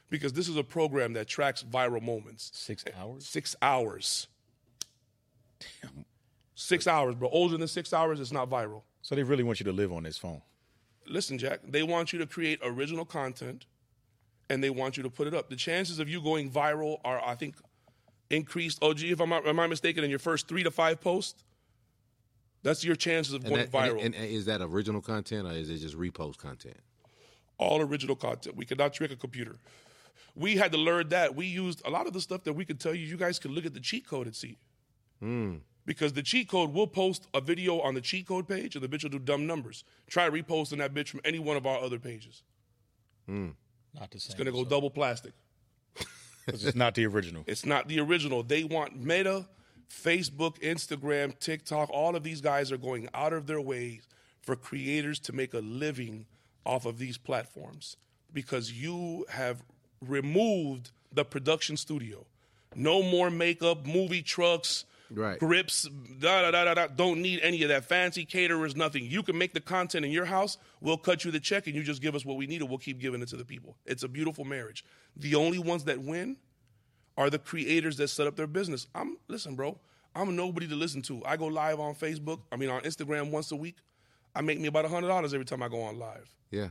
S3: Because this is a program that tracks viral moments.
S1: Six eh, hours?
S3: Six hours. Damn. Six hours, bro. Older than six hours, it's not viral.
S1: So they really want you to live on this phone.
S3: Listen, Jack, they want you to create original content and they want you to put it up. The chances of you going viral are, I think, increased. OG, if I'm not, am I mistaken, in your first three to five posts, that's your chances of
S2: And,
S3: going
S2: that,
S3: viral.
S2: and, and is that original content or is it just repost content?
S3: All original content. We cannot trick a computer. We had to learn that. We used a lot of the stuff that we could tell you. You guys could look at the cheat code and see. Hmm. Because the cheat code we'll post a video on the cheat code page, and the bitch will do dumb numbers. Try reposting that bitch from any one of our other pages. Hmm.
S1: Not the same.
S3: It's gonna go double plastic.
S1: It's not the original.
S3: It's not the original. They want Meta, Facebook, Instagram, TikTok. All of these guys are going out of their way for creators to make a living off of these platforms because you have removed the production studio. No more makeup, movie trucks,
S2: Right.
S3: grips, da da da da da. Don't need any of that fancy caterers, nothing. You can make the content in your house. We'll cut you the check, and you just give us what we need, and we'll keep giving it to the people. It's a beautiful marriage. The only ones that win are the creators that set up their business. I'm listen, bro. I'm nobody to listen to. I go live on Facebook. I mean, on Instagram once a week. I make me about hundred dollars every time I go on live.
S2: Yeah.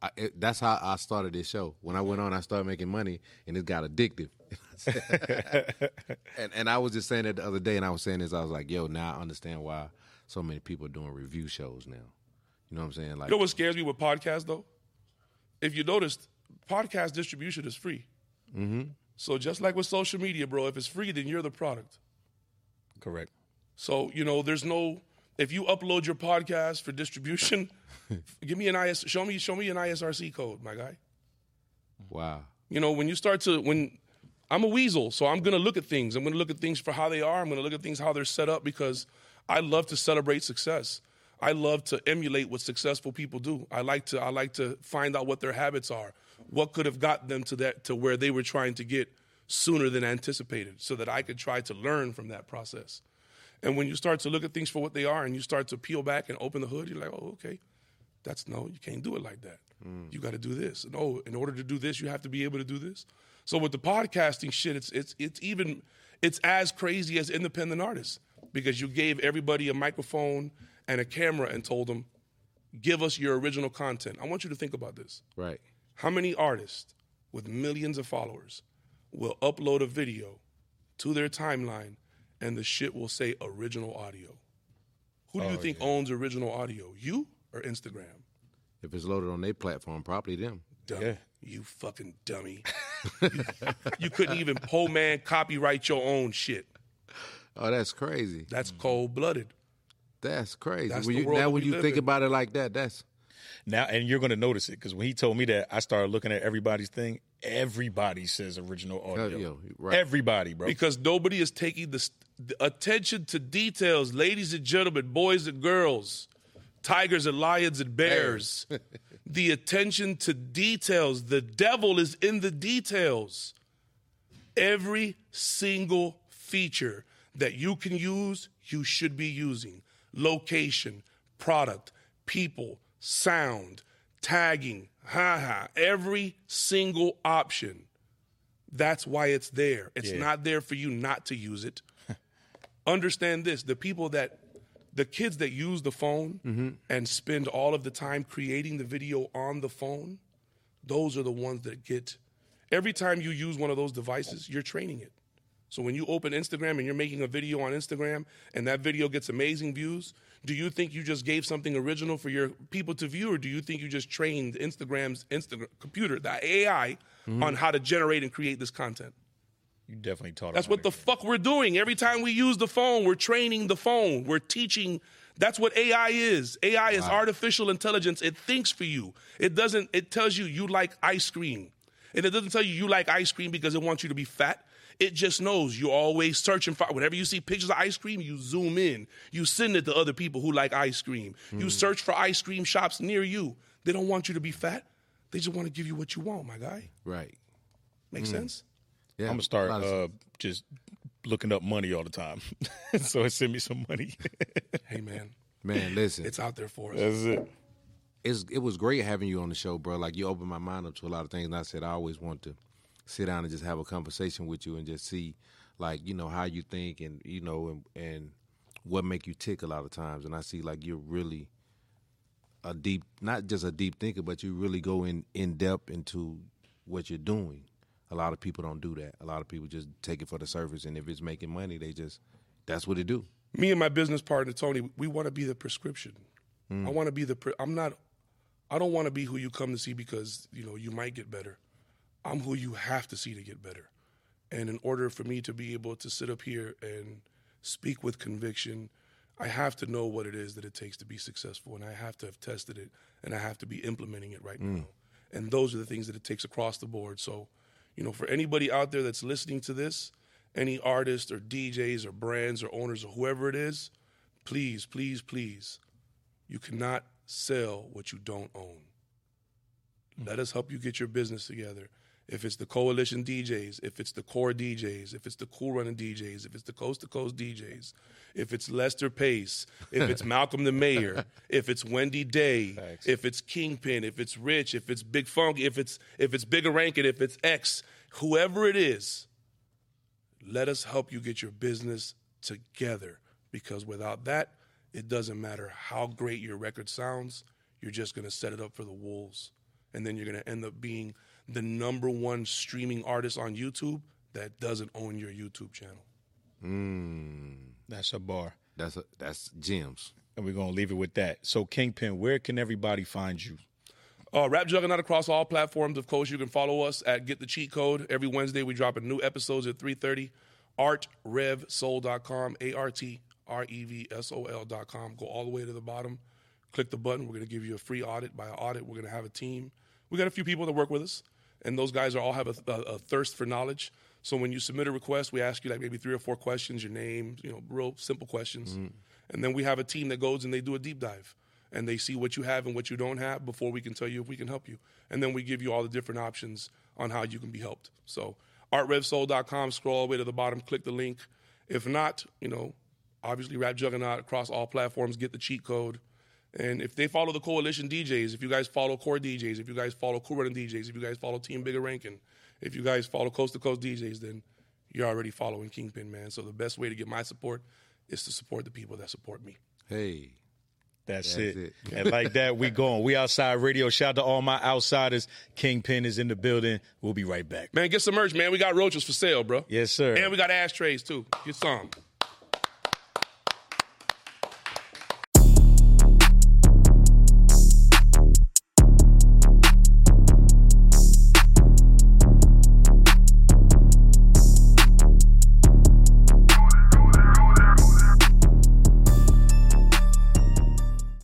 S2: I, it, that's how I started this show. When I went on, I started making money, and it got addictive. and and I was just saying that the other day, and I was saying this. I was like, "Yo, now I understand why so many people are doing review shows now." You know what I'm saying? Like,
S3: You know what scares me with podcasts though? If you noticed, podcast distribution is free. Mm-hmm. So just like with social media, bro, if it's free, then you're the product.
S1: Correct.
S3: So you know, there's no. If you upload your podcast for distribution, give me an IS. Show me, show me an ISRC code, my guy.
S2: wow,
S3: You know, when you start to when I'm a weasel, so I'm gonna look at things. I'm gonna look at things for how they are. I'm gonna look at things how they're set up because I love to celebrate success. I love to emulate what successful people do. I like to I like to find out what their habits are. What could have gotten them to that to where they were trying to get sooner than anticipated, so that I could try to learn from that process. And when you start to look at things for what they are and you start to peel back and open the hood, you're like, oh, okay. That's no, you can't do it like that. Mm. You got to do this. No, oh, in order to do this, you have to be able to do this. So with the podcasting shit, it's it's it's even it's as crazy as independent artists because you gave everybody a microphone and a camera and told them, give us your original content. I want you to think about this.
S2: right?
S3: How many artists with millions of followers will upload a video to their timeline and the shit will say original audio? Who do you oh, think owns original audio? You or Instagram?
S2: If it's loaded on their platform, probably them.
S3: Dummy.
S1: Yeah.
S3: You fucking dummy. you, you couldn't even po man copyright your own shit.
S2: Oh, that's crazy.
S3: That's cold blooded.
S2: That's crazy.
S3: That's
S2: when
S3: the
S2: you,
S3: world
S2: now, when you
S3: live
S2: think
S3: in.
S2: about it like that, that's
S1: Now, and you're going to notice it because when he told me that, I started looking at everybody's thing. Everybody says original audio.
S2: yo, right.
S1: Everybody, bro.
S3: Because nobody is taking the, the attention to details, ladies and gentlemen, boys and girls, tigers and lions and bears. the attention to details. The devil is in the details. Every single feature that you can use, you should be using. Location, product, people, sound, tagging, haha, every single option. That's why it's there. It's
S1: Yeah.
S3: not there for you not to use it. Understand this the people that, the kids that use the phone mm-hmm. and spend all of the time creating the video on the phone, those are the ones that get. Every time you use one of those devices, you're training it. So when you open Instagram and you're making a video on Instagram and that video gets amazing views, do you think you just gave something original for your people to view, or do you think you just trained Instagram's Instagram computer, the AI, mm-hmm. on how to generate and create this content?
S1: You definitely taught.
S3: That's what the fuck we're doing. Every time we use the phone, we're training the phone. We're teaching. That's what AI is. AI is artificial intelligence. It thinks for you. It doesn't. It tells you you like ice cream, and it doesn't tell you you like ice cream because it wants you to be fat. It just knows you're always searching for. Whenever you see pictures of ice cream, you zoom in. You send it to other people who like ice cream. You search for ice cream shops near you. They don't want you to be fat. They just want to give you what you want, my guy.
S2: Right.
S3: Make sense?
S2: Yeah.
S1: I'm gonna start
S2: A lot of-
S1: uh, just looking up money all the time, so it send me some money.
S3: Hey, man,
S2: man, listen.
S3: it's out there for us.
S1: That's it.
S2: it's it was great having you on the show, bro. Like you opened my mind up to a lot of things. And I said I always want to sit down and just have a conversation with you and just see, like you know how you think and you know and, and what make you tick a lot of times. And I see like you're really a deep, not just a deep thinker, but you really go in in depth into what you're doing. A lot of people don't do that. A lot of people just take it for the surface, and if it's making money, they just that's what they do.
S3: me and my business partner Tony, we want to be the prescription. Mm. I want to be the. Pre- I'm not. I don't want to be who you come to see because you know you might get better. I'm who you have to see to get better. And in order for me to be able to sit up here and speak with conviction, I have to know what it is that it takes to be successful, and I have to have tested it, and I have to be implementing it right mm. now. And those are the things that it takes across the board. So, you know, for anybody out there that's listening to this, any artists or DJs or brands or owners or whoever it is, please, please, please, you cannot sell what you don't own. Mm. Let us help you get your business together. If it's the coalition DJs, if it's the core DJs, if it's the cool running DJs, if it's the coast to coast DJs, if it's Lester Pace, if it's Malcolm the Mayor, if it's Wendy Day, if it's Kingpin, if it's Rich, if it's Big Funk, if it's if it's Bigga Rankin, if it's X, whoever it is, let us help you get your business together because without that, it doesn't matter how great your record sounds, you're just going to set it up for the wolves. And then you're going to end up being the number one streaming artist on YouTube that doesn't own your YouTube channel.
S1: That's a bar,
S2: That's a, that's gems.
S1: and we're gonna leave it with that. So, Kingpin, where can everybody find you?
S3: Uh, Rap Juggernaut across all platforms. Of course, you can follow us at Get the Cheat Code. Every Wednesday, we drop a new episodes at 3.30. ArtRevSoul.com, A-R-T-R-E-V-S-O-L.com. Go all the way to the bottom. Click the button. We're going to give you a free audit. By audit, we're going to have a team. We got a few people that work with us, and those guys are all have a, a, a thirst for knowledge. So when you submit a request, we ask you like maybe three or four questions, your name, you know, real simple questions. Mm-hmm. And then we have a team that goes and they do a deep dive and they see what you have and what you don't have before we can tell you if we can help you. And then we give you all the different options on how you can be helped. So artrevsoul.com, scroll all the way to the bottom, click the link. If not, you know, obviously Rap Juggernaut across all platforms, get the cheat code. And if they follow the coalition DJs, if you guys follow core DJs, if you guys follow cool running DJs, if you guys follow Team Bigga Rankin, if you guys follow Coast to Coast DJs, then you're already following Kingpin, man. So the best way to get my support is to support the people that support me.
S2: Hey,
S1: That's,
S2: That's
S1: it.
S2: it.
S1: and like that, we going. We outside radio. Shout out to all my outsiders. Kingpin is in the building. We'll be right back.
S3: Man, get some merch, man. We got roaches for sale, bro.
S1: Yes, sir.
S3: And we got ashtrays too. Get some.